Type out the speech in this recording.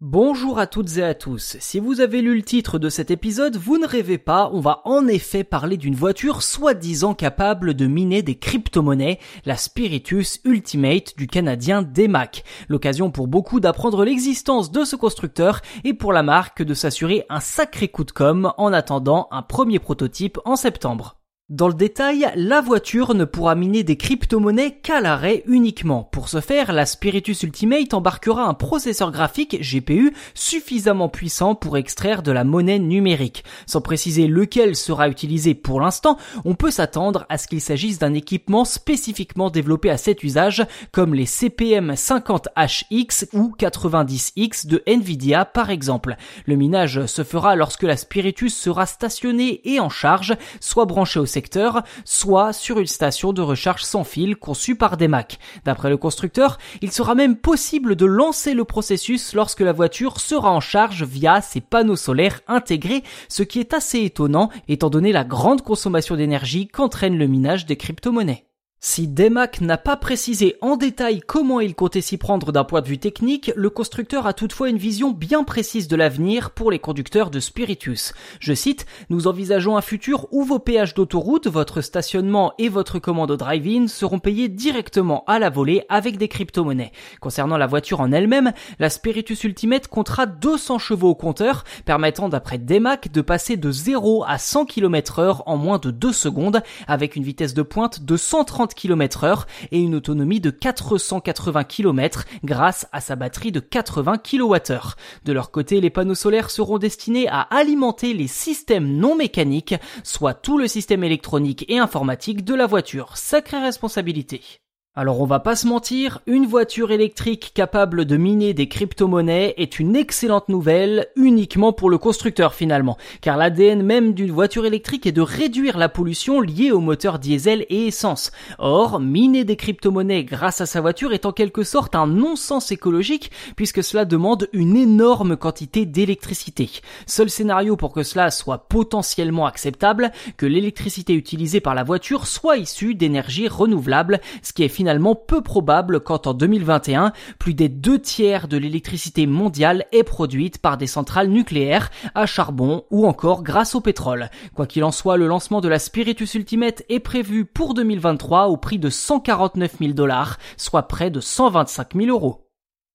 Bonjour à toutes et à tous. Si vous avez lu le titre de cet épisode, vous ne rêvez pas, on va en effet parler d'une voiture soi-disant capable de miner des crypto-monnaies, la Spiritus Ultimate du Canadien DEMAC. L'occasion pour beaucoup d'apprendre l'existence de ce constructeur et pour la marque de s'assurer un sacré coup de com en attendant un premier prototype en septembre. Dans le détail, la voiture ne pourra miner des crypto-monnaies qu'à l'arrêt uniquement. Pour ce faire, la Spiritus Ultimate embarquera un processeur graphique GPU suffisamment puissant pour extraire de la monnaie numérique. Sans préciser lequel sera utilisé pour l'instant, on peut s'attendre à ce qu'il s'agisse d'un équipement spécifiquement développé à cet usage, comme les CPM 50HX ou 90X de Nvidia par exemple. Le minage se fera lorsque la Spiritus sera stationnée et en charge, soit branchée au secteur, soit sur une station de recharge sans fil conçue par Mac. D'après le constructeur, il sera même possible de lancer le processus lorsque la voiture sera en charge via ses panneaux solaires intégrés, ce qui est assez étonnant étant donné la grande consommation d'énergie qu'entraîne le minage des crypto-monnaies. Si Demac n'a pas précisé en détail comment il comptait s'y prendre d'un point de vue technique, le constructeur a toutefois une vision bien précise de l'avenir pour les conducteurs de Spiritus. Je cite, nous envisageons un futur où vos péages d'autoroute, votre stationnement et votre commande au drive-in seront payés directement à la volée avec des crypto-monnaies. Concernant la voiture en elle-même, la Spiritus Ultimate comptera 200 chevaux au compteur, permettant d'après Demac de passer de 0 à 100 km heure en moins de 2 secondes avec une vitesse de pointe de 130 km heure et une autonomie de 480 km grâce à sa batterie de 80 kWh. De leur côté, les panneaux solaires seront destinés à alimenter les systèmes non mécaniques, soit tout le système électronique et informatique de la voiture. Sacrée responsabilité. Alors on va pas se mentir, une voiture électrique capable de miner des crypto-monnaies est une excellente nouvelle uniquement pour le constructeur finalement, car l'ADN même d'une voiture électrique est de réduire la pollution liée aux moteurs diesel et essence. Or, miner des crypto-monnaies grâce à sa voiture est en quelque sorte un non-sens écologique puisque cela demande une énorme quantité d'électricité. Seul scénario pour que cela soit potentiellement acceptable, que l'électricité utilisée par la voiture soit issue d'énergie renouvelable, ce qui est finalement peu probable quand en 2021, plus des deux tiers de l'électricité mondiale est produite par des centrales nucléaires, à charbon ou encore grâce au pétrole. Quoi qu'il en soit, le lancement de la Spiritus Ultimate est prévu pour 2023 au prix de 149 000 dollars, soit près de 125 000 euros.